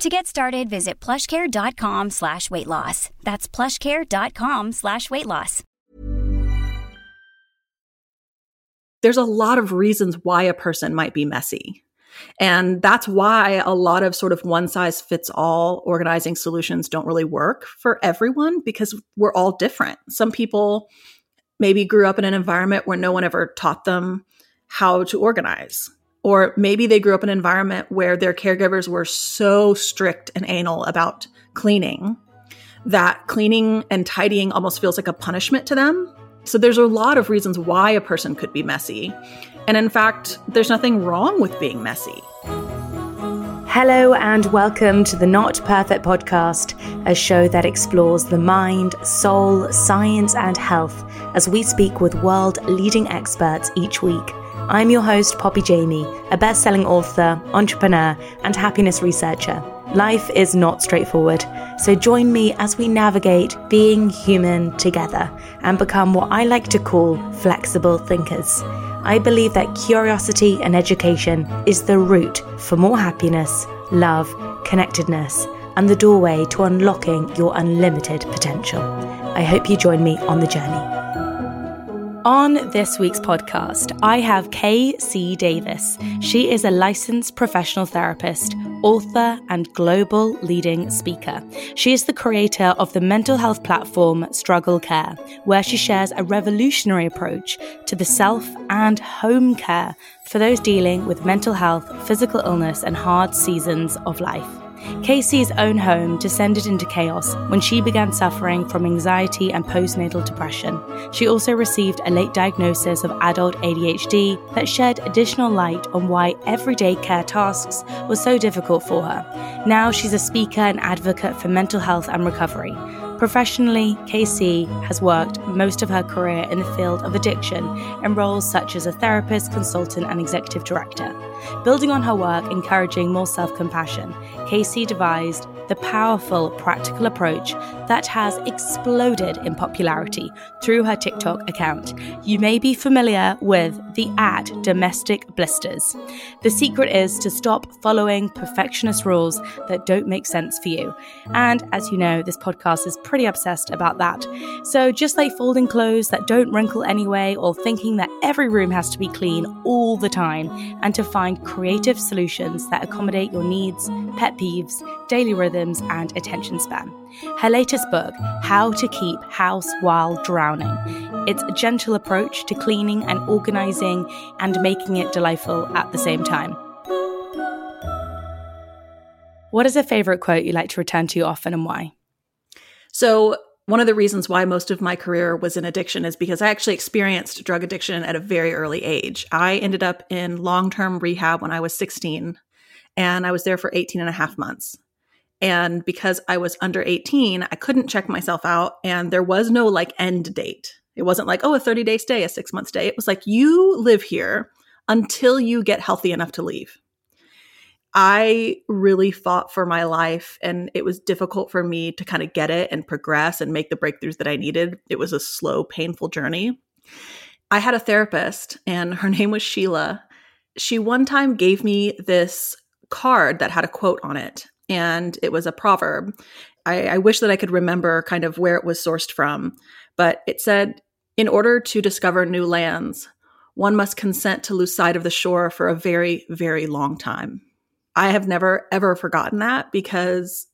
To get started, visit plushcare.com slash weight loss. That's plushcare.com slash weight loss. There's a lot of reasons why a person might be messy. And that's why a lot of sort of one size fits all organizing solutions don't really work for everyone because we're all different. Some people maybe grew up in an environment where no one ever taught them how to organize. Or maybe they grew up in an environment where their caregivers were so strict and anal about cleaning that cleaning and tidying almost feels like a punishment to them. So there's a lot of reasons why a person could be messy. And in fact, there's nothing wrong with being messy. Hello, and welcome to the Not Perfect Podcast, a show that explores the mind, soul, science, and health as we speak with world leading experts each week. I'm your host, Poppy Jamie, a best selling author, entrepreneur, and happiness researcher. Life is not straightforward, so join me as we navigate being human together and become what I like to call flexible thinkers. I believe that curiosity and education is the route for more happiness, love, connectedness, and the doorway to unlocking your unlimited potential. I hope you join me on the journey. On this week's podcast, I have KC Davis. She is a licensed professional therapist, author, and global leading speaker. She is the creator of the mental health platform Struggle Care, where she shares a revolutionary approach to the self and home care for those dealing with mental health, physical illness, and hard seasons of life. KC's own home descended into chaos when she began suffering from anxiety and postnatal depression. She also received a late diagnosis of adult ADHD that shed additional light on why everyday care tasks were so difficult for her. Now she's a speaker and advocate for mental health and recovery. Professionally, KC has worked most of her career in the field of addiction in roles such as a therapist, consultant, and executive director. Building on her work encouraging more self compassion, KC devised the powerful practical approach that has exploded in popularity through her TikTok account. You may be familiar with the ad domestic blisters. The secret is to stop following perfectionist rules that don't make sense for you. And as you know, this podcast is pretty obsessed about that. So just like folding clothes that don't wrinkle anyway, or thinking that every room has to be clean all the time, and to find creative solutions that accommodate your needs, pet peeves, daily rhythms, and attention span. Her latest book, How to Keep House While Drowning. It's a gentle approach to cleaning and organizing and making it delightful at the same time. What is a favorite quote you like to return to often and why? So, one of the reasons why most of my career was in addiction is because I actually experienced drug addiction at a very early age. I ended up in long term rehab when I was 16, and I was there for 18 and a half months. And because I was under 18, I couldn't check myself out, and there was no like end date. It wasn't like, oh, a 30 day stay, a six month stay. It was like, you live here until you get healthy enough to leave. I really fought for my life and it was difficult for me to kind of get it and progress and make the breakthroughs that I needed. It was a slow, painful journey. I had a therapist and her name was Sheila. She one time gave me this card that had a quote on it and it was a proverb. I, I wish that I could remember kind of where it was sourced from, but it said, In order to discover new lands, one must consent to lose sight of the shore for a very, very long time. I have never ever forgotten that because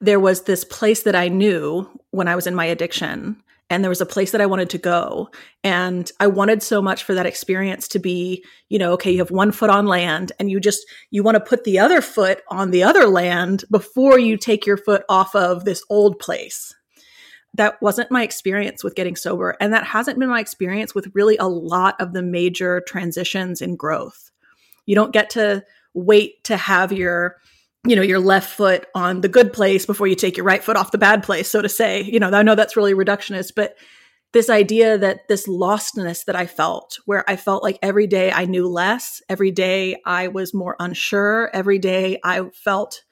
there was this place that I knew when I was in my addiction and there was a place that I wanted to go and I wanted so much for that experience to be, you know, okay, you have one foot on land and you just you want to put the other foot on the other land before you take your foot off of this old place. That wasn't my experience with getting sober and that hasn't been my experience with really a lot of the major transitions in growth. You don't get to wait to have your you know your left foot on the good place before you take your right foot off the bad place so to say you know i know that's really reductionist but this idea that this lostness that I felt, where I felt like every day I knew less, every day I was more unsure, every day I felt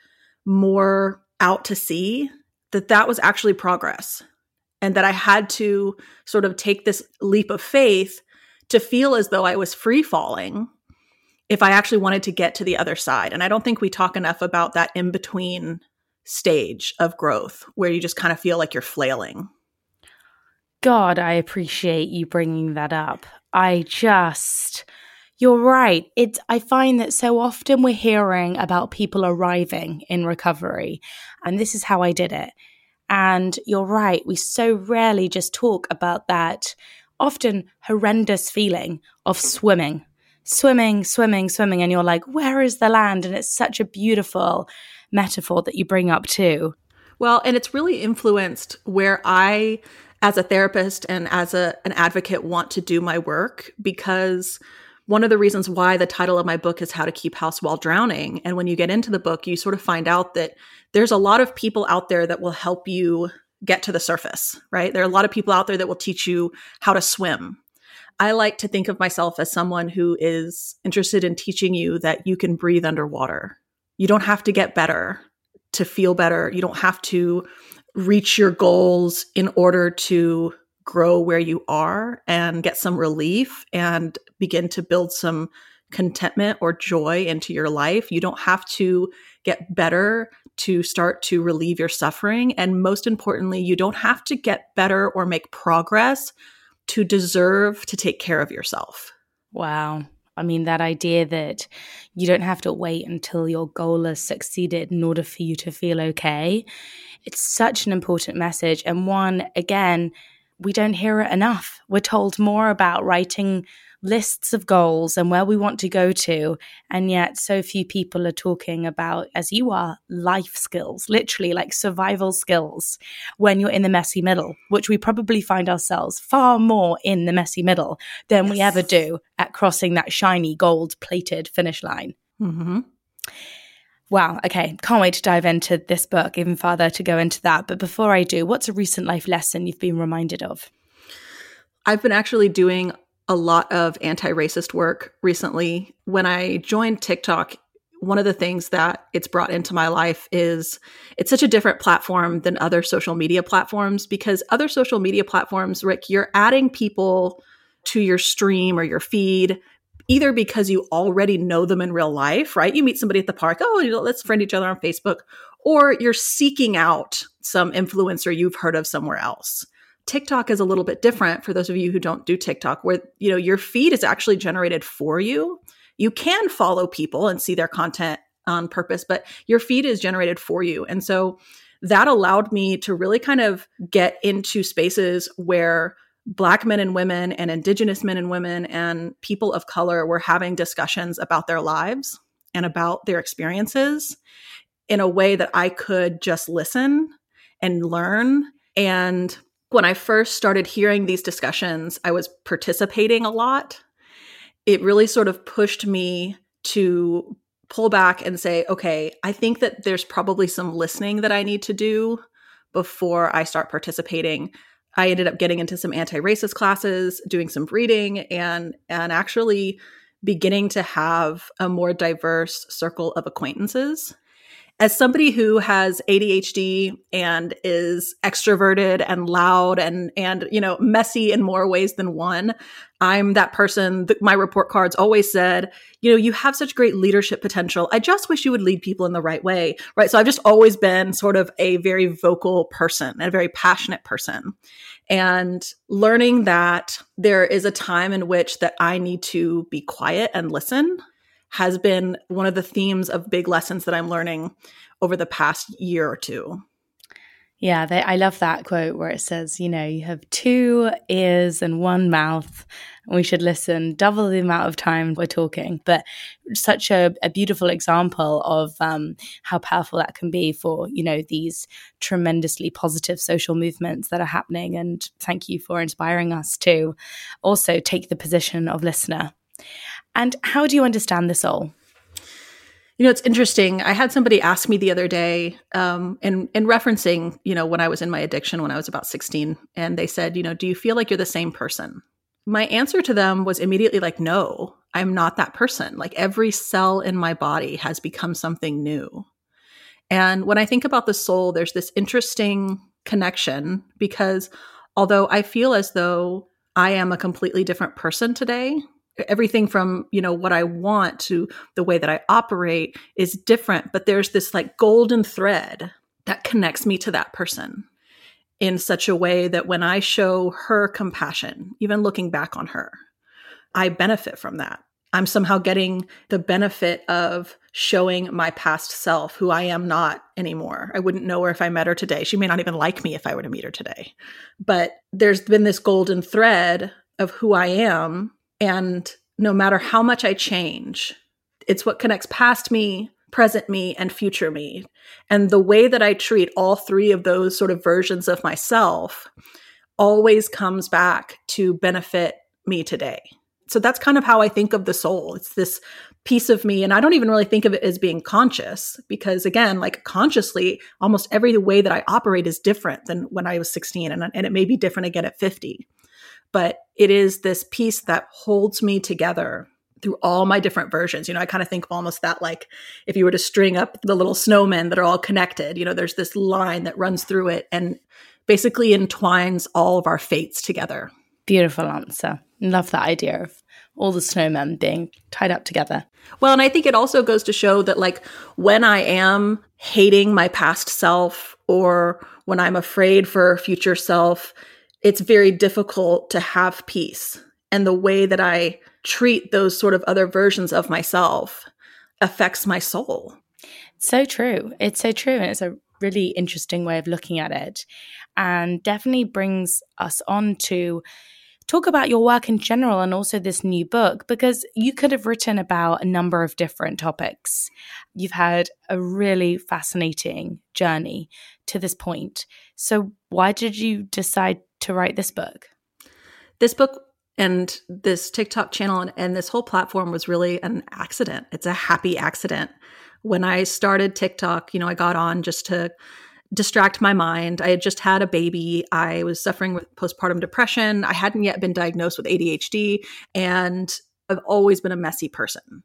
more out to sea, that that was actually progress. And that I had to sort of take this leap of faith to feel as though I was free falling if I actually wanted to get to the other side. And I don't think we talk enough about that in between stage of growth where you just kind of feel like you're flailing. God, I appreciate you bringing that up. I just you're right. It's I find that so often we're hearing about people arriving in recovery and this is how I did it. And you're right, we so rarely just talk about that often horrendous feeling of swimming. Swimming, swimming, swimming and you're like, "Where is the land?" and it's such a beautiful metaphor that you bring up too. Well, and it's really influenced where I as a therapist and as a, an advocate want to do my work because one of the reasons why the title of my book is How to Keep House While Drowning. And when you get into the book, you sort of find out that there's a lot of people out there that will help you get to the surface, right? There are a lot of people out there that will teach you how to swim. I like to think of myself as someone who is interested in teaching you that you can breathe underwater. You don't have to get better to feel better. You don't have to reach your goals in order to grow where you are and get some relief and begin to build some contentment or joy into your life. You don't have to get better to start to relieve your suffering. And most importantly, you don't have to get better or make progress to deserve to take care of yourself. Wow. I mean, that idea that you don't have to wait until your goal has succeeded in order for you to feel okay. It's such an important message. And one, again, we don't hear it enough. We're told more about writing lists of goals and where we want to go to. And yet, so few people are talking about, as you are, life skills, literally like survival skills when you're in the messy middle, which we probably find ourselves far more in the messy middle than yes. we ever do at crossing that shiny gold plated finish line. Mm-hmm. Wow. Okay. Can't wait to dive into this book even further to go into that. But before I do, what's a recent life lesson you've been reminded of? I've been actually doing a lot of anti racist work recently. When I joined TikTok, one of the things that it's brought into my life is it's such a different platform than other social media platforms because other social media platforms, Rick, you're adding people to your stream or your feed either because you already know them in real life, right? You meet somebody at the park, oh, you know, let's friend each other on Facebook, or you're seeking out some influencer you've heard of somewhere else. TikTok is a little bit different for those of you who don't do TikTok, where you know your feed is actually generated for you. You can follow people and see their content on purpose, but your feed is generated for you. And so that allowed me to really kind of get into spaces where Black men and women and Indigenous men and women and people of color were having discussions about their lives and about their experiences in a way that I could just listen and learn and when I first started hearing these discussions, I was participating a lot. It really sort of pushed me to pull back and say, okay, I think that there's probably some listening that I need to do before I start participating. I ended up getting into some anti-racist classes, doing some reading and and actually beginning to have a more diverse circle of acquaintances as somebody who has ADHD and is extroverted and loud and and you know messy in more ways than one, I'm that person. That my report cards always said, you know, you have such great leadership potential. I just wish you would lead people in the right way, right? So I've just always been sort of a very vocal person and a very passionate person, and learning that there is a time in which that I need to be quiet and listen has been one of the themes of big lessons that I'm learning over the past year or two. Yeah, they, I love that quote where it says, you know, you have two ears and one mouth, and we should listen double the amount of time we're talking. But such a, a beautiful example of um, how powerful that can be for, you know, these tremendously positive social movements that are happening. And thank you for inspiring us to also take the position of listener. And how do you understand the soul? You know, it's interesting. I had somebody ask me the other day, um, in in referencing, you know, when I was in my addiction when I was about 16, and they said, you know, do you feel like you're the same person? My answer to them was immediately like, no, I'm not that person. Like every cell in my body has become something new. And when I think about the soul, there's this interesting connection because although I feel as though I am a completely different person today, everything from you know what i want to the way that i operate is different but there's this like golden thread that connects me to that person in such a way that when i show her compassion even looking back on her i benefit from that. I'm somehow getting the benefit of showing my past self who i am not anymore. I wouldn't know her if i met her today. She may not even like me if i were to meet her today. But there's been this golden thread of who i am and no matter how much I change, it's what connects past me, present me, and future me. And the way that I treat all three of those sort of versions of myself always comes back to benefit me today. So that's kind of how I think of the soul. It's this piece of me. And I don't even really think of it as being conscious because, again, like consciously, almost every way that I operate is different than when I was 16. And, and it may be different again at 50 but it is this piece that holds me together through all my different versions. You know, I kind of think almost that like if you were to string up the little snowmen that are all connected, you know, there's this line that runs through it and basically entwines all of our fates together. Beautiful answer. Love that idea of all the snowmen being tied up together. Well, and I think it also goes to show that like when I am hating my past self or when I'm afraid for future self, it's very difficult to have peace. And the way that I treat those sort of other versions of myself affects my soul. So true. It's so true. And it's a really interesting way of looking at it. And definitely brings us on to talk about your work in general and also this new book because you could have written about a number of different topics. You've had a really fascinating journey to this point. So, why did you decide to write this book? This book and this TikTok channel and, and, this whole platform was really an accident. It's a happy accident. When I started TikTok, you know, I got on just to distract my mind. I had just had a baby. I was suffering with postpartum depression. I hadn't yet been diagnosed with ADHD, and I've always been a messy person.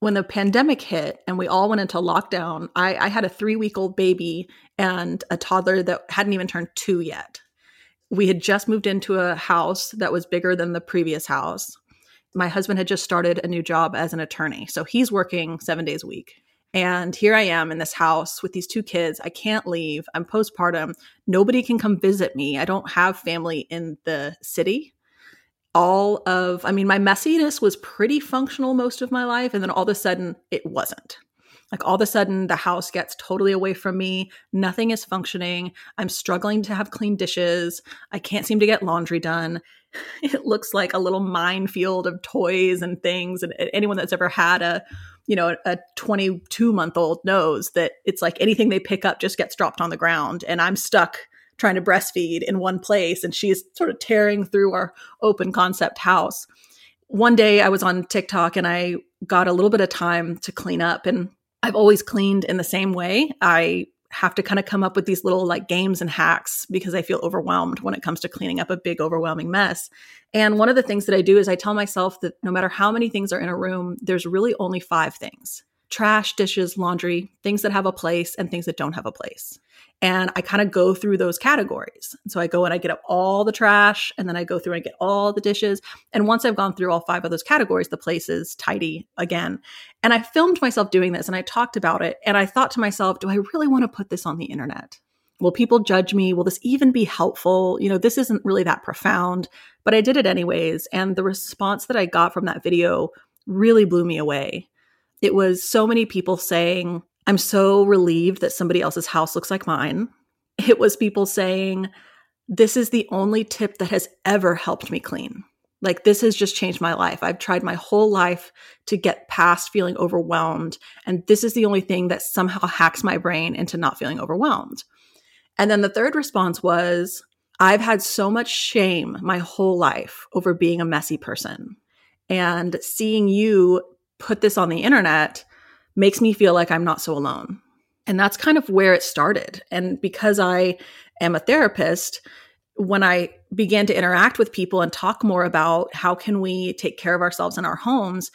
When the pandemic hit and we all went into lockdown, I, I had a three week old baby and a toddler that hadn't even turned two yet we had just moved into a house that was bigger than the previous house. My husband had just started a new job as an attorney. So he's working seven days a week. And here I am in this house with these two kids. I can't leave. I'm postpartum. Nobody can come visit me. I don't have family in the city. All of, I mean, my messiness was pretty functional most of my life. And then all of a sudden, it wasn't. Like all of a sudden, the house gets totally away from me. Nothing is functioning. I'm struggling to have clean dishes. I can't seem to get laundry done. It looks like a little minefield of toys and things. And anyone that's ever had a, you know, a 22 month old knows that it's like anything they pick up just gets dropped on the ground. And I'm stuck trying to breastfeed in one place. And she's sort of tearing through our open concept house. One day I was on TikTok and I got a little bit of time to clean up. And I've always cleaned in the same way. I have to kind of come up with these little like games and hacks because I feel overwhelmed when it comes to cleaning up a big, overwhelming mess. And one of the things that I do is I tell myself that no matter how many things are in a room, there's really only five things trash, dishes, laundry, things that have a place, and things that don't have a place. And I kind of go through those categories. So I go and I get up all the trash, and then I go through and I get all the dishes. And once I've gone through all five of those categories, the place is tidy again. And I filmed myself doing this and I talked about it. And I thought to myself, do I really want to put this on the internet? Will people judge me? Will this even be helpful? You know, this isn't really that profound, but I did it anyways. And the response that I got from that video really blew me away. It was so many people saying, I'm so relieved that somebody else's house looks like mine. It was people saying, This is the only tip that has ever helped me clean. Like, this has just changed my life. I've tried my whole life to get past feeling overwhelmed. And this is the only thing that somehow hacks my brain into not feeling overwhelmed. And then the third response was, I've had so much shame my whole life over being a messy person. And seeing you put this on the internet makes me feel like I'm not so alone. And that's kind of where it started. And because I am a therapist, when I began to interact with people and talk more about how can we take care of ourselves in our homes,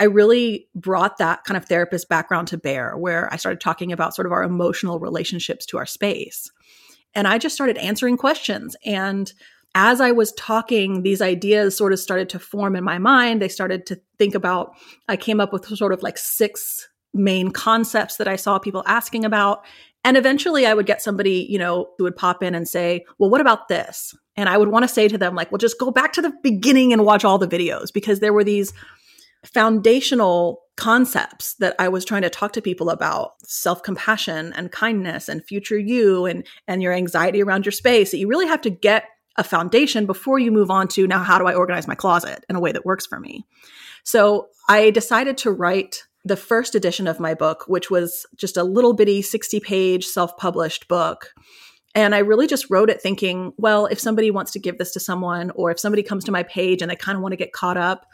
I really brought that kind of therapist background to bear, where I started talking about sort of our emotional relationships to our space. And I just started answering questions. And as I was talking, these ideas sort of started to form in my mind. They started to think about, I came up with sort of like six main concepts that I saw people asking about. And eventually I would get somebody, you know, who would pop in and say, well, what about this? And I would want to say to them, like, well, just go back to the beginning and watch all the videos because there were these foundational concepts that I was trying to talk to people about self-compassion and kindness and future you and and your anxiety around your space that you really have to get a foundation before you move on to now how do I organize my closet in a way that works for me. So I decided to write the first edition of my book, which was just a little bitty 60 page self published book. And I really just wrote it thinking, well, if somebody wants to give this to someone, or if somebody comes to my page and they kind of want to get caught up,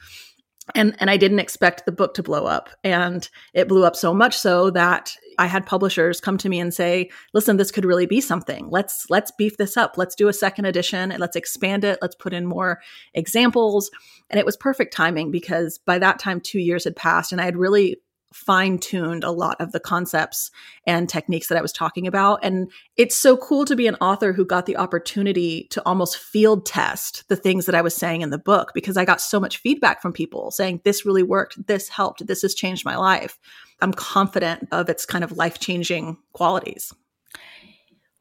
and and I didn't expect the book to blow up. And it blew up so much so that I had publishers come to me and say listen this could really be something. Let's let's beef this up. Let's do a second edition and let's expand it. Let's put in more examples. And it was perfect timing because by that time 2 years had passed and I had really fine tuned a lot of the concepts and techniques that I was talking about. And it's so cool to be an author who got the opportunity to almost field test the things that I was saying in the book because I got so much feedback from people saying, this really worked, this helped, this has changed my life. I'm confident of its kind of life changing qualities.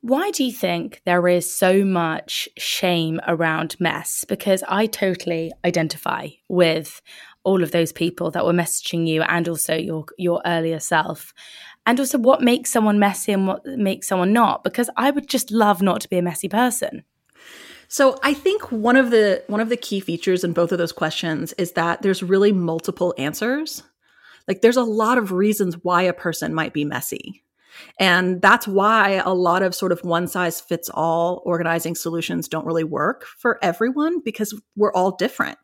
Why do you think there is so much shame around mess? Because I totally identify with all of those people that were messaging you and also your your earlier self. And also what makes someone messy and what makes someone not? Because i would just love not to be a messy person. So i think one of the one of the key features in both of those questions is that there's really multiple answers. Like there's a lot of reasons why a person might be messy and that's why a lot of sort of one size fits all organizing solutions don't really work for everyone because we're all different.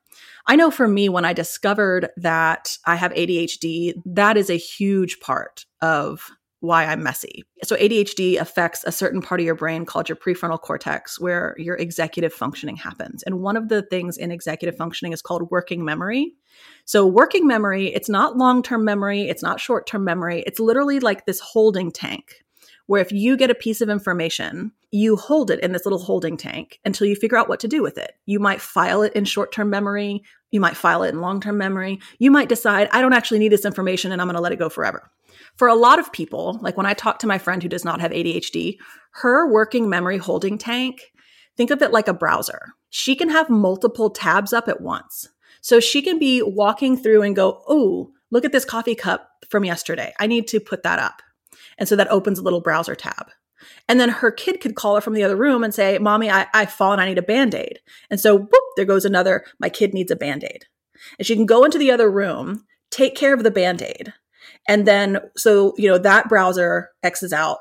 I know for me, when I discovered that I have ADHD, that is a huge part of why I'm messy. So, ADHD affects a certain part of your brain called your prefrontal cortex, where your executive functioning happens. And one of the things in executive functioning is called working memory. So, working memory, it's not long term memory, it's not short term memory, it's literally like this holding tank where if you get a piece of information, you hold it in this little holding tank until you figure out what to do with it. You might file it in short term memory. You might file it in long term memory. You might decide, I don't actually need this information and I'm going to let it go forever. For a lot of people, like when I talk to my friend who does not have ADHD, her working memory holding tank, think of it like a browser. She can have multiple tabs up at once. So she can be walking through and go, Oh, look at this coffee cup from yesterday. I need to put that up. And so that opens a little browser tab. And then her kid could call her from the other room and say, Mommy, I, I fallen, I need a band aid. And so, whoop, there goes another, my kid needs a band aid. And she can go into the other room, take care of the band aid. And then, so, you know, that browser X's out.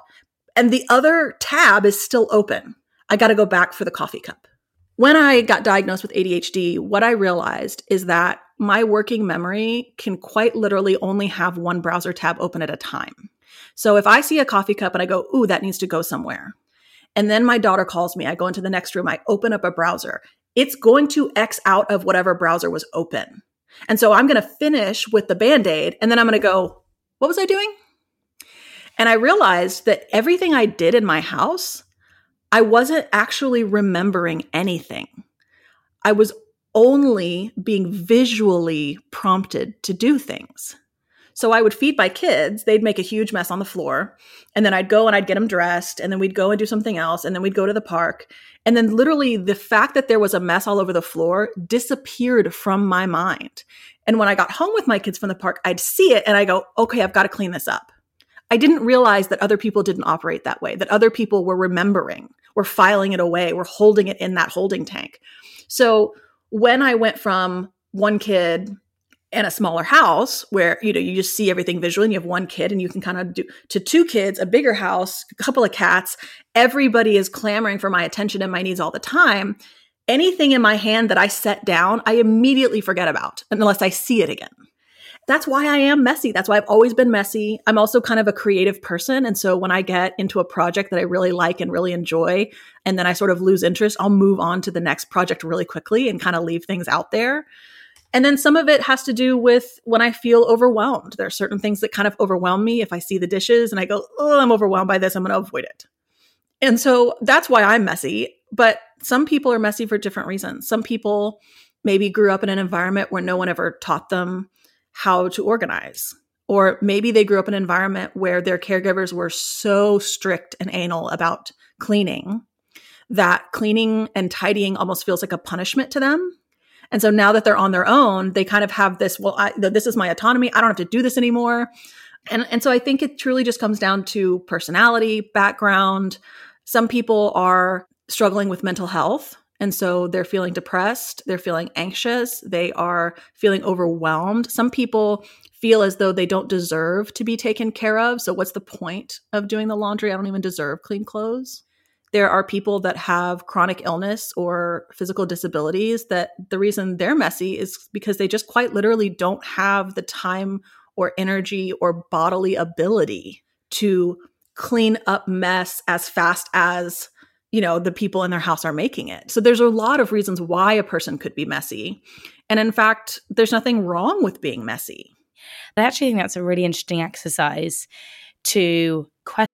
And the other tab is still open. I got to go back for the coffee cup. When I got diagnosed with ADHD, what I realized is that my working memory can quite literally only have one browser tab open at a time. So if I see a coffee cup and I go, ooh, that needs to go somewhere. And then my daughter calls me, I go into the next room, I open up a browser. It's going to X out of whatever browser was open. And so I'm going to finish with the band aid and then I'm going to go, what was I doing? And I realized that everything I did in my house, I wasn't actually remembering anything. I was only being visually prompted to do things. So I would feed my kids. They'd make a huge mess on the floor. And then I'd go and I'd get them dressed. And then we'd go and do something else. And then we'd go to the park. And then literally the fact that there was a mess all over the floor disappeared from my mind. And when I got home with my kids from the park, I'd see it and I go, okay, I've got to clean this up. I didn't realize that other people didn't operate that way, that other people were remembering, were filing it away, were holding it in that holding tank. So when I went from one kid and a smaller house where you know you just see everything visually and you have one kid and you can kind of do to two kids a bigger house a couple of cats everybody is clamoring for my attention and my needs all the time anything in my hand that i set down i immediately forget about unless i see it again that's why I am messy. That's why I've always been messy. I'm also kind of a creative person. And so when I get into a project that I really like and really enjoy, and then I sort of lose interest, I'll move on to the next project really quickly and kind of leave things out there. And then some of it has to do with when I feel overwhelmed. There are certain things that kind of overwhelm me. If I see the dishes and I go, oh, I'm overwhelmed by this, I'm going to avoid it. And so that's why I'm messy. But some people are messy for different reasons. Some people maybe grew up in an environment where no one ever taught them how to organize. Or maybe they grew up in an environment where their caregivers were so strict and anal about cleaning that cleaning and tidying almost feels like a punishment to them. And so now that they're on their own, they kind of have this, well, I, this is my autonomy. I don't have to do this anymore. And, and so I think it truly just comes down to personality, background. Some people are struggling with mental health and so they're feeling depressed, they're feeling anxious, they are feeling overwhelmed. Some people feel as though they don't deserve to be taken care of. So, what's the point of doing the laundry? I don't even deserve clean clothes. There are people that have chronic illness or physical disabilities that the reason they're messy is because they just quite literally don't have the time or energy or bodily ability to clean up mess as fast as you know the people in their house are making it. So there's a lot of reasons why a person could be messy. And in fact there's nothing wrong with being messy. I actually think that's a really interesting exercise to question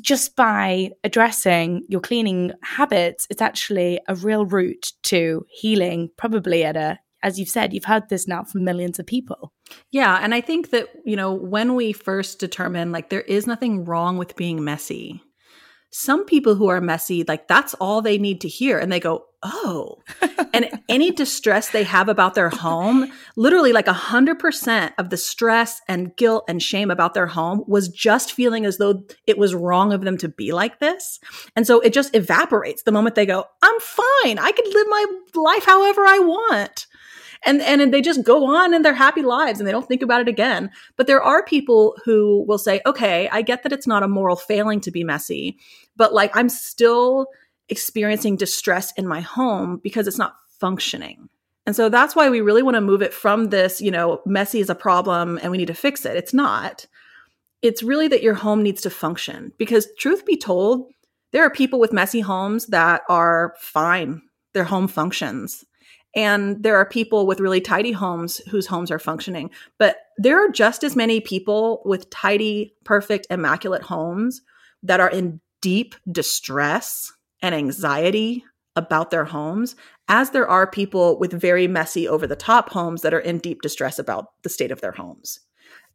just by addressing your cleaning habits, it's actually a real route to healing, probably at a, as you've said, you've heard this now from millions of people. Yeah. And I think that, you know, when we first determine like there is nothing wrong with being messy, some people who are messy, like that's all they need to hear. And they go, oh. and any distress they have about their home, literally like a hundred percent of the stress and guilt and shame about their home was just feeling as though it was wrong of them to be like this. And so it just evaporates the moment they go, I'm fine. I can live my life however I want and and they just go on in their happy lives and they don't think about it again but there are people who will say okay i get that it's not a moral failing to be messy but like i'm still experiencing distress in my home because it's not functioning. And so that's why we really want to move it from this you know messy is a problem and we need to fix it. It's not. It's really that your home needs to function because truth be told there are people with messy homes that are fine. Their home functions. And there are people with really tidy homes whose homes are functioning. But there are just as many people with tidy, perfect, immaculate homes that are in deep distress and anxiety about their homes as there are people with very messy, over the top homes that are in deep distress about the state of their homes.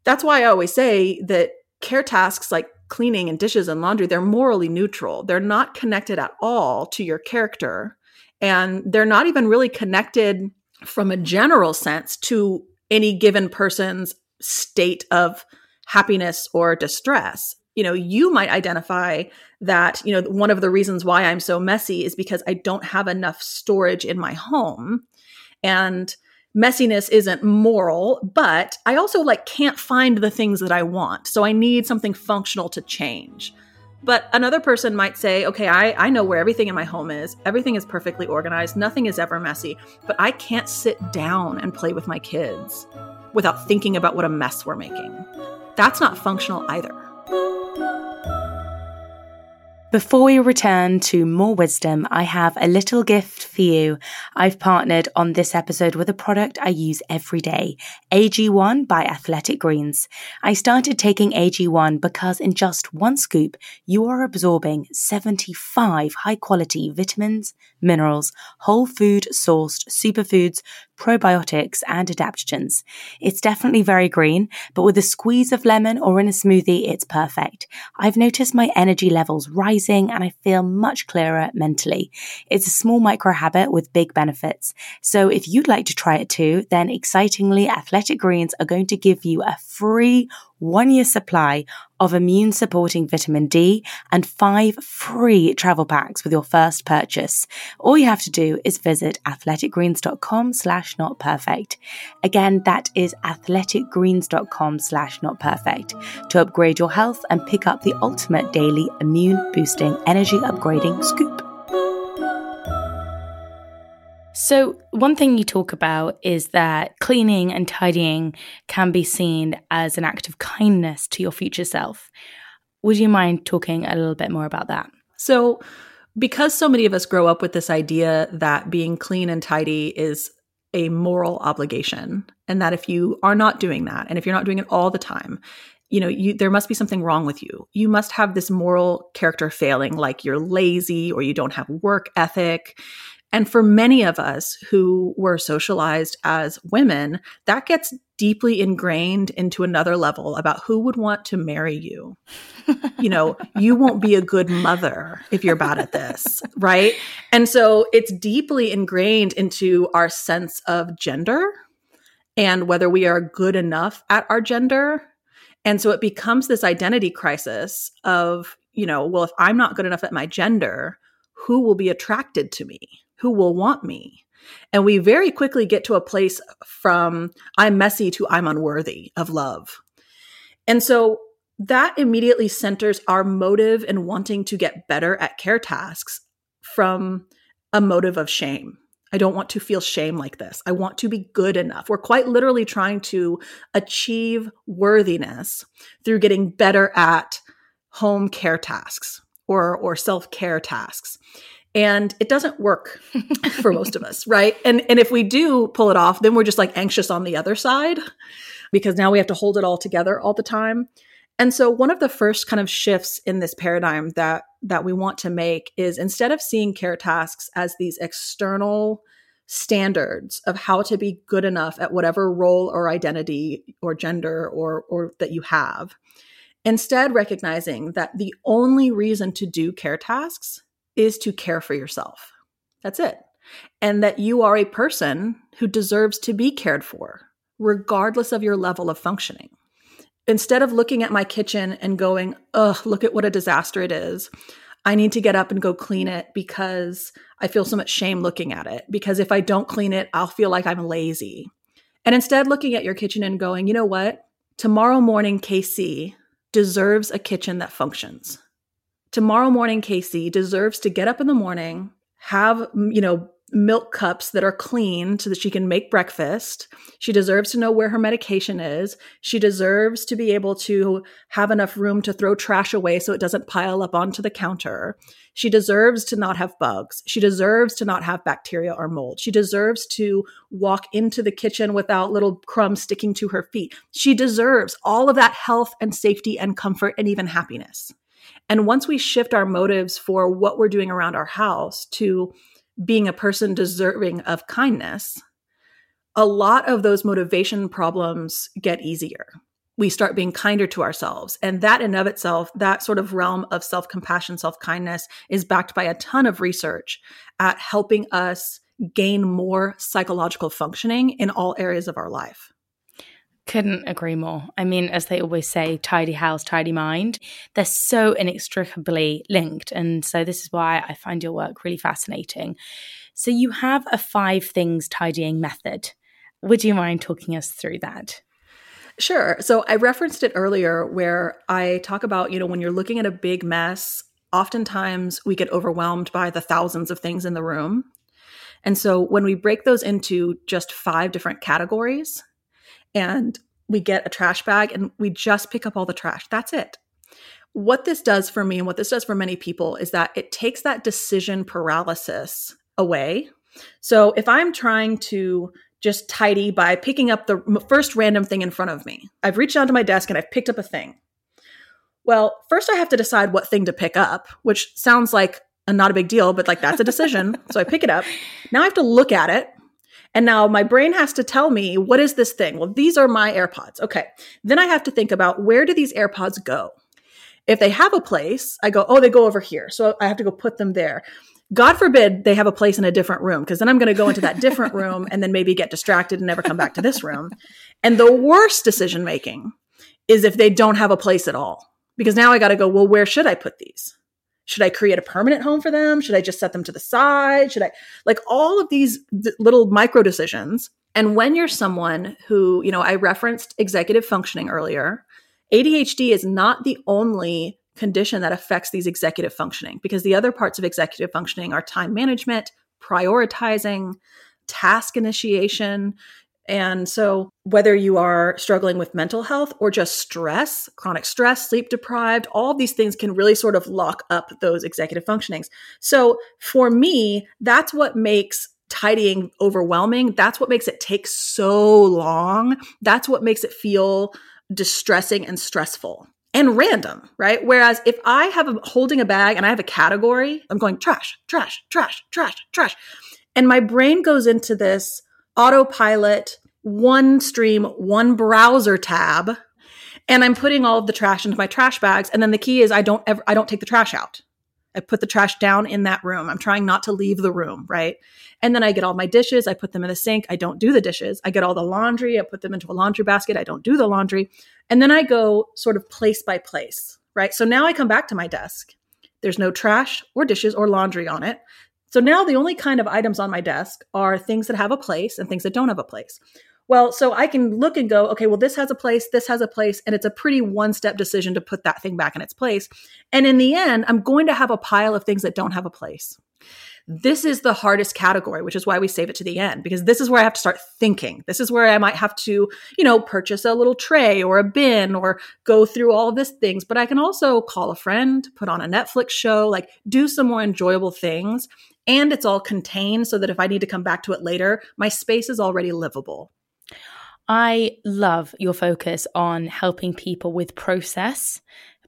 That's why I always say that care tasks like cleaning and dishes and laundry, they're morally neutral. They're not connected at all to your character and they're not even really connected from a general sense to any given person's state of happiness or distress. You know, you might identify that, you know, one of the reasons why I'm so messy is because I don't have enough storage in my home. And messiness isn't moral, but I also like can't find the things that I want. So I need something functional to change. But another person might say, okay, I, I know where everything in my home is. Everything is perfectly organized. Nothing is ever messy. But I can't sit down and play with my kids without thinking about what a mess we're making. That's not functional either. Before we return to more wisdom, I have a little gift for you. I've partnered on this episode with a product I use every day, AG1 by Athletic Greens. I started taking AG1 because in just one scoop, you are absorbing 75 high quality vitamins, minerals, whole food sourced superfoods, probiotics, and adaptogens. It's definitely very green, but with a squeeze of lemon or in a smoothie, it's perfect. I've noticed my energy levels rising and I feel much clearer mentally. It's a small micro habit with big benefits. So if you'd like to try it too, then excitingly, Athletic Greens are going to give you a free one year supply of immune supporting vitamin D and five free travel packs with your first purchase. All you have to do is visit athleticgreens.com slash not perfect. Again, that is athleticgreens.com slash not perfect to upgrade your health and pick up the ultimate daily immune boosting energy upgrading scoop. So, one thing you talk about is that cleaning and tidying can be seen as an act of kindness to your future self. Would you mind talking a little bit more about that? So, because so many of us grow up with this idea that being clean and tidy is a moral obligation, and that if you are not doing that, and if you're not doing it all the time, you know, you, there must be something wrong with you. You must have this moral character failing, like you're lazy or you don't have work ethic. And for many of us who were socialized as women, that gets deeply ingrained into another level about who would want to marry you. you know, you won't be a good mother if you're bad at this, right? And so it's deeply ingrained into our sense of gender and whether we are good enough at our gender. And so it becomes this identity crisis of, you know, well, if I'm not good enough at my gender, who will be attracted to me? Who will want me. And we very quickly get to a place from I'm messy to I'm unworthy of love. And so that immediately centers our motive in wanting to get better at care tasks from a motive of shame. I don't want to feel shame like this. I want to be good enough. We're quite literally trying to achieve worthiness through getting better at home care tasks or, or self care tasks and it doesn't work for most of us right? And and if we do pull it off then we're just like anxious on the other side because now we have to hold it all together all the time. And so one of the first kind of shifts in this paradigm that that we want to make is instead of seeing care tasks as these external standards of how to be good enough at whatever role or identity or gender or or that you have instead recognizing that the only reason to do care tasks is to care for yourself. That's it. And that you are a person who deserves to be cared for, regardless of your level of functioning. Instead of looking at my kitchen and going, ugh, look at what a disaster it is, I need to get up and go clean it because I feel so much shame looking at it. Because if I don't clean it, I'll feel like I'm lazy. And instead, looking at your kitchen and going, you know what? Tomorrow morning, KC deserves a kitchen that functions tomorrow morning KC deserves to get up in the morning, have, you know, milk cups that are clean so that she can make breakfast. She deserves to know where her medication is. She deserves to be able to have enough room to throw trash away so it doesn't pile up onto the counter. She deserves to not have bugs. She deserves to not have bacteria or mold. She deserves to walk into the kitchen without little crumbs sticking to her feet. She deserves all of that health and safety and comfort and even happiness. And once we shift our motives for what we're doing around our house to being a person deserving of kindness, a lot of those motivation problems get easier. We start being kinder to ourselves. And that in of itself, that sort of realm of self compassion, self kindness is backed by a ton of research at helping us gain more psychological functioning in all areas of our life. Couldn't agree more. I mean, as they always say, tidy house, tidy mind. They're so inextricably linked. And so, this is why I find your work really fascinating. So, you have a five things tidying method. Would you mind talking us through that? Sure. So, I referenced it earlier where I talk about, you know, when you're looking at a big mess, oftentimes we get overwhelmed by the thousands of things in the room. And so, when we break those into just five different categories, and we get a trash bag and we just pick up all the trash. That's it. What this does for me and what this does for many people is that it takes that decision paralysis away. So if I'm trying to just tidy by picking up the first random thing in front of me, I've reached down to my desk and I've picked up a thing. Well, first I have to decide what thing to pick up, which sounds like a not a big deal, but like that's a decision. so I pick it up. Now I have to look at it. And now my brain has to tell me, what is this thing? Well, these are my AirPods. Okay. Then I have to think about where do these AirPods go? If they have a place, I go, oh, they go over here. So I have to go put them there. God forbid they have a place in a different room because then I'm going to go into that different room and then maybe get distracted and never come back to this room. And the worst decision making is if they don't have a place at all because now I got to go, well, where should I put these? Should I create a permanent home for them? Should I just set them to the side? Should I like all of these d- little micro decisions? And when you're someone who, you know, I referenced executive functioning earlier, ADHD is not the only condition that affects these executive functioning because the other parts of executive functioning are time management, prioritizing, task initiation. And so, whether you are struggling with mental health or just stress, chronic stress, sleep deprived, all these things can really sort of lock up those executive functionings. So, for me, that's what makes tidying overwhelming. That's what makes it take so long. That's what makes it feel distressing and stressful and random, right? Whereas if I have a holding a bag and I have a category, I'm going trash, trash, trash, trash, trash. And my brain goes into this autopilot, one stream, one browser tab, and I'm putting all of the trash into my trash bags. And then the key is I don't ever I don't take the trash out. I put the trash down in that room. I'm trying not to leave the room, right? And then I get all my dishes, I put them in the sink. I don't do the dishes. I get all the laundry, I put them into a laundry basket. I don't do the laundry. And then I go sort of place by place, right? So now I come back to my desk. There's no trash or dishes or laundry on it. So now the only kind of items on my desk are things that have a place and things that don't have a place. Well, so I can look and go, okay, well, this has a place, this has a place, and it's a pretty one step decision to put that thing back in its place. And in the end, I'm going to have a pile of things that don't have a place. This is the hardest category, which is why we save it to the end, because this is where I have to start thinking. This is where I might have to, you know, purchase a little tray or a bin or go through all of these things. But I can also call a friend, put on a Netflix show, like do some more enjoyable things. And it's all contained so that if I need to come back to it later, my space is already livable. I love your focus on helping people with process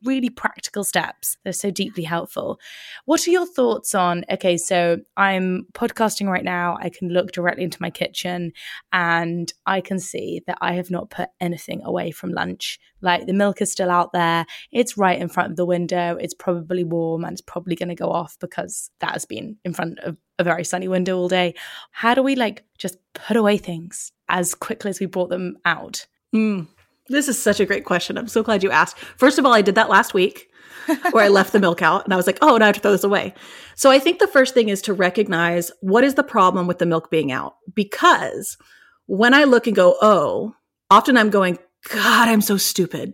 really practical steps. They're so deeply helpful. What are your thoughts on? Okay, so I'm podcasting right now. I can look directly into my kitchen and I can see that I have not put anything away from lunch. Like the milk is still out there. It's right in front of the window. It's probably warm and it's probably going to go off because that has been in front of a very sunny window all day. How do we like just put away things as quickly as we brought them out? Mm. This is such a great question. I'm so glad you asked. First of all, I did that last week where I left the milk out and I was like, oh, now I have to throw this away. So I think the first thing is to recognize what is the problem with the milk being out? Because when I look and go, oh, often I'm going, God, I'm so stupid.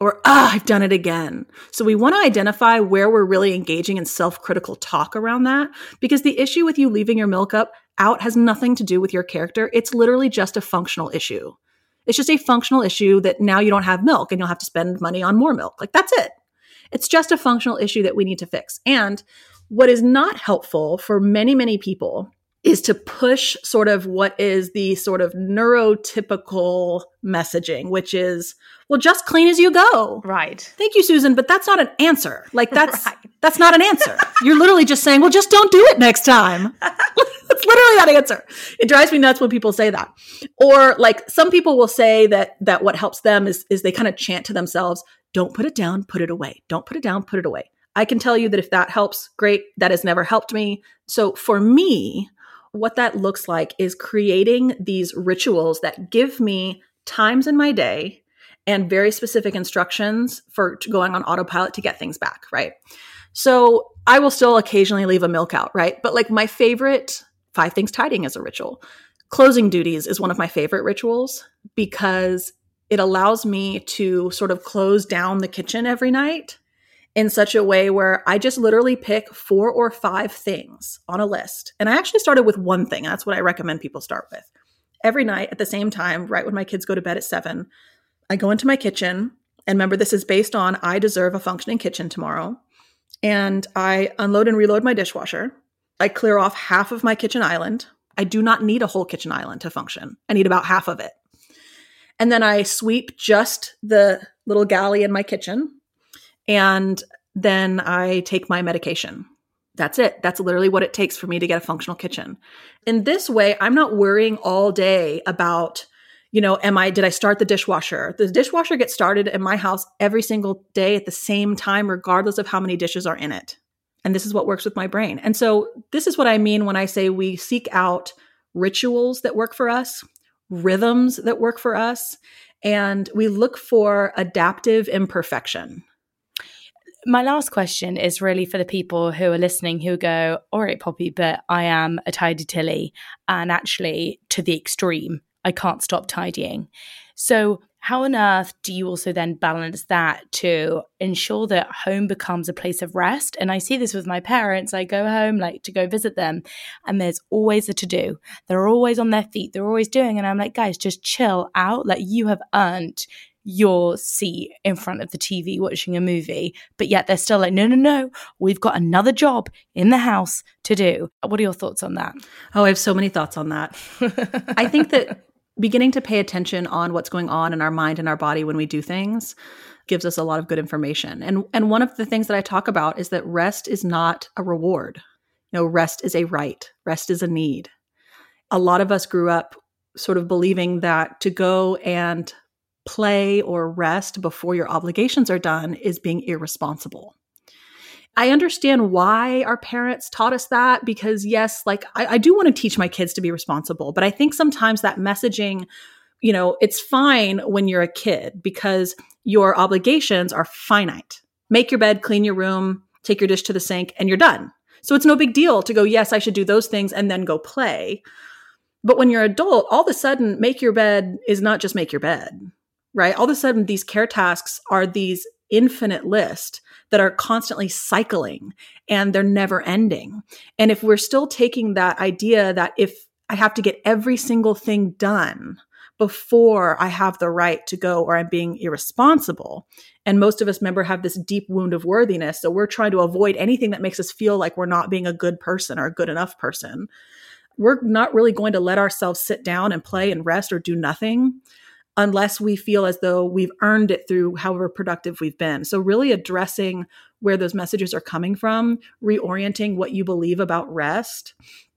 Or, ah, I've done it again. So we want to identify where we're really engaging in self critical talk around that because the issue with you leaving your milk up out has nothing to do with your character. It's literally just a functional issue. It's just a functional issue that now you don't have milk and you'll have to spend money on more milk. Like that's it. It's just a functional issue that we need to fix. And what is not helpful for many, many people is to push sort of what is the sort of neurotypical messaging, which is, well, just clean as you go. Right. Thank you, Susan, but that's not an answer. Like that's right. that's not an answer. You're literally just saying, well, just don't do it next time. that's literally that answer. It drives me nuts when people say that. Or like some people will say that that what helps them is is they kind of chant to themselves, don't put it down, put it away. Don't put it down, put it away. I can tell you that if that helps, great. That has never helped me. So for me, what that looks like is creating these rituals that give me times in my day and very specific instructions for going on autopilot to get things back, right? So I will still occasionally leave a milk out, right? But like my favorite five things tidying is a ritual. Closing duties is one of my favorite rituals because it allows me to sort of close down the kitchen every night in such a way where I just literally pick four or five things on a list. And I actually started with one thing. That's what I recommend people start with. Every night at the same time, right when my kids go to bed at seven, I go into my kitchen And remember, this is based on I deserve a functioning kitchen tomorrow. And I unload and reload my dishwasher. I clear off half of my kitchen island. I do not need a whole kitchen island to function. I need about half of it. And then I sweep just the little galley in my kitchen. And then I take my medication. That's it. That's literally what it takes for me to get a functional kitchen. In this way, I'm not worrying all day about, you know, am I, did I start the dishwasher? The dishwasher gets started in my house every single day at the same time, regardless of how many dishes are in it. And this is what works with my brain. And so, this is what I mean when I say we seek out rituals that work for us, rhythms that work for us, and we look for adaptive imperfection my last question is really for the people who are listening who go, all right, Poppy, but I am a tidy Tilly and actually to the extreme, I can't stop tidying. So, how on earth do you also then balance that to ensure that home becomes a place of rest? And I see this with my parents. I go home like to go visit them, and there's always a to do. They're always on their feet. They're always doing, and I'm like, guys, just chill out. Like you have earned your seat in front of the TV watching a movie, but yet they're still like, no, no, no, we've got another job in the house to do. What are your thoughts on that? Oh, I have so many thoughts on that. I think that beginning to pay attention on what's going on in our mind and our body when we do things gives us a lot of good information. And and one of the things that I talk about is that rest is not a reward. You know, rest is a right. Rest is a need. A lot of us grew up sort of believing that to go and play or rest before your obligations are done is being irresponsible. I understand why our parents taught us that because, yes, like I, I do want to teach my kids to be responsible, but I think sometimes that messaging, you know, it's fine when you're a kid because your obligations are finite. Make your bed, clean your room, take your dish to the sink, and you're done. So it's no big deal to go, yes, I should do those things and then go play. But when you're adult, all of a sudden, make your bed is not just make your bed right? All of a sudden, these care tasks are these infinite list that are constantly cycling and they're never ending. And if we're still taking that idea that if I have to get every single thing done before I have the right to go or I'm being irresponsible. And most of us remember have this deep wound of worthiness. So we're trying to avoid anything that makes us feel like we're not being a good person or a good enough person. We're not really going to let ourselves sit down and play and rest or do nothing unless we feel as though we've earned it through however productive we've been. So, really addressing where those messages are coming from, reorienting what you believe about rest.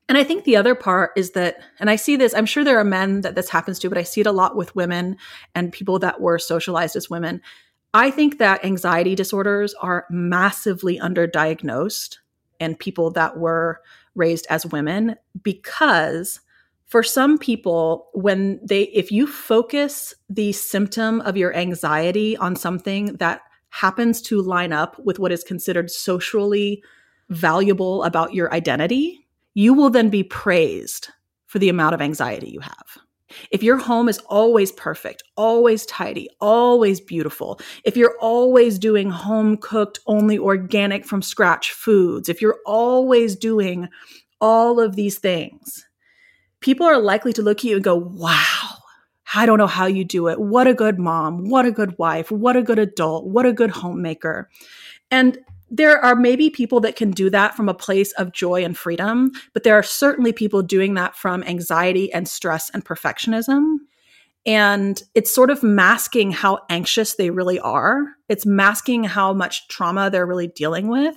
And I think the other part is that, and I see this, I'm sure there are men that this happens to, but I see it a lot with women and people that were socialized as women. I think that anxiety disorders are massively underdiagnosed in people that were raised as women because for some people when they if you focus the symptom of your anxiety on something that happens to line up with what is considered socially valuable about your identity you will then be praised for the amount of anxiety you have. If your home is always perfect, always tidy, always beautiful, if you're always doing home cooked, only organic from scratch foods, if you're always doing all of these things, people are likely to look at you and go, wow, I don't know how you do it. What a good mom. What a good wife. What a good adult. What a good homemaker. And there are maybe people that can do that from a place of joy and freedom, but there are certainly people doing that from anxiety and stress and perfectionism. And it's sort of masking how anxious they really are. It's masking how much trauma they're really dealing with.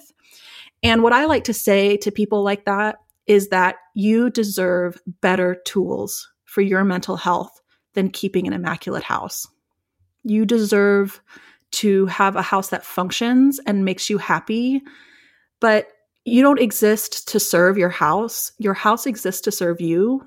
And what I like to say to people like that is that you deserve better tools for your mental health than keeping an immaculate house. You deserve to have a house that functions and makes you happy, but you don't exist to serve your house. Your house exists to serve you.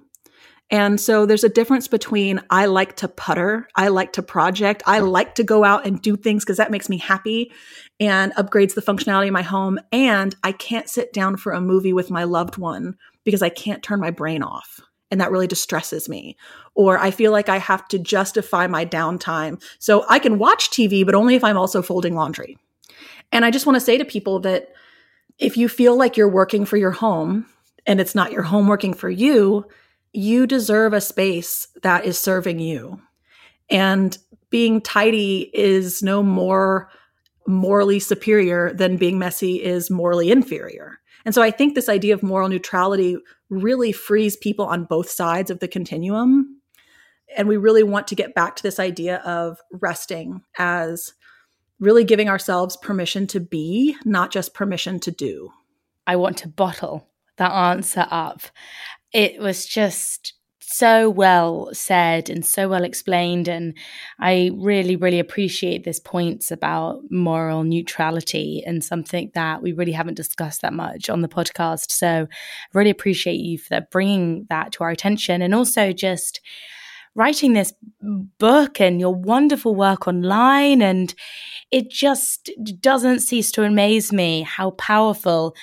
And so there's a difference between I like to putter, I like to project, I like to go out and do things because that makes me happy and upgrades the functionality of my home. And I can't sit down for a movie with my loved one because I can't turn my brain off. And that really distresses me. Or I feel like I have to justify my downtime. So I can watch TV, but only if I'm also folding laundry. And I just want to say to people that if you feel like you're working for your home and it's not your home working for you, you deserve a space that is serving you. And being tidy is no more morally superior than being messy is morally inferior. And so I think this idea of moral neutrality really frees people on both sides of the continuum. And we really want to get back to this idea of resting as really giving ourselves permission to be, not just permission to do. I want to bottle that answer up. It was just so well said and so well explained. And I really, really appreciate this points about moral neutrality and something that we really haven't discussed that much on the podcast. So I really appreciate you for that, bringing that to our attention and also just writing this book and your wonderful work online. And it just doesn't cease to amaze me how powerful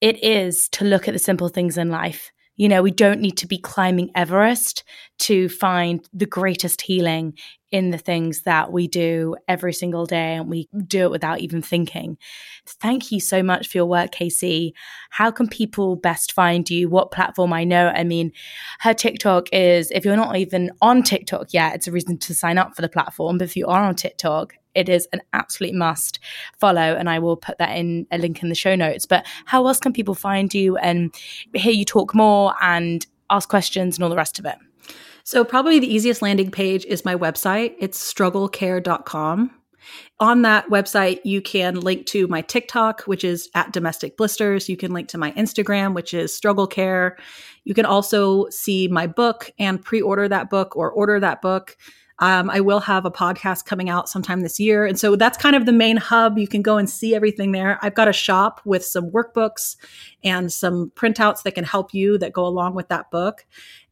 it is to look at the simple things in life you know, we don't need to be climbing Everest to find the greatest healing in the things that we do every single day and we do it without even thinking. Thank you so much for your work, KC. How can people best find you? What platform? I know, I mean, her TikTok is, if you're not even on TikTok yet, it's a reason to sign up for the platform. But if you are on TikTok, it is an absolute must follow. And I will put that in a link in the show notes. But how else can people find you and hear you talk more and ask questions and all the rest of it? So, probably the easiest landing page is my website. It's strugglecare.com. On that website, you can link to my TikTok, which is at domestic blisters. You can link to my Instagram, which is struggle care. You can also see my book and pre order that book or order that book. Um, I will have a podcast coming out sometime this year. And so that's kind of the main hub. You can go and see everything there. I've got a shop with some workbooks and some printouts that can help you that go along with that book.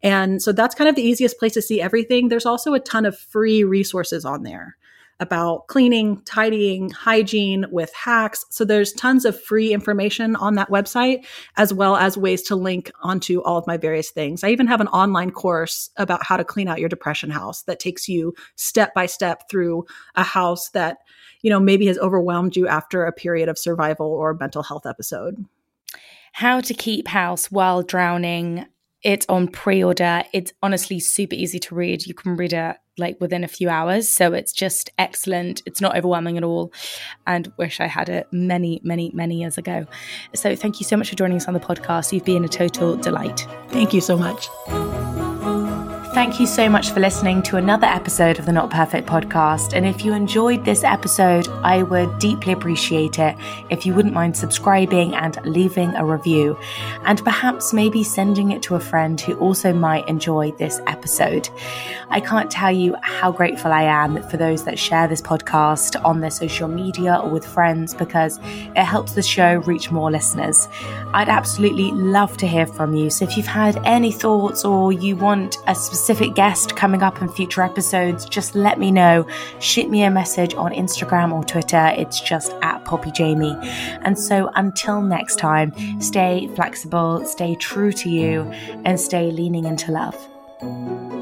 And so that's kind of the easiest place to see everything. There's also a ton of free resources on there about cleaning, tidying, hygiene with hacks. So there's tons of free information on that website, as well as ways to link onto all of my various things. I even have an online course about how to clean out your depression house that takes you step by step through a house that, you know, maybe has overwhelmed you after a period of survival or mental health episode. How to keep house while drowning it's on pre order. It's honestly super easy to read. You can read it like within a few hours. So it's just excellent. It's not overwhelming at all. And wish I had it many, many, many years ago. So thank you so much for joining us on the podcast. You've been a total delight. Thank you so much. Thank you so much for listening to another episode of the Not Perfect podcast. And if you enjoyed this episode, I would deeply appreciate it if you wouldn't mind subscribing and leaving a review, and perhaps maybe sending it to a friend who also might enjoy this episode. I can't tell you how grateful I am for those that share this podcast on their social media or with friends because it helps the show reach more listeners. I'd absolutely love to hear from you. So if you've had any thoughts or you want a specific specific guest coming up in future episodes, just let me know. Shoot me a message on Instagram or Twitter. It's just at Poppy Jamie. And so until next time, stay flexible, stay true to you, and stay leaning into love.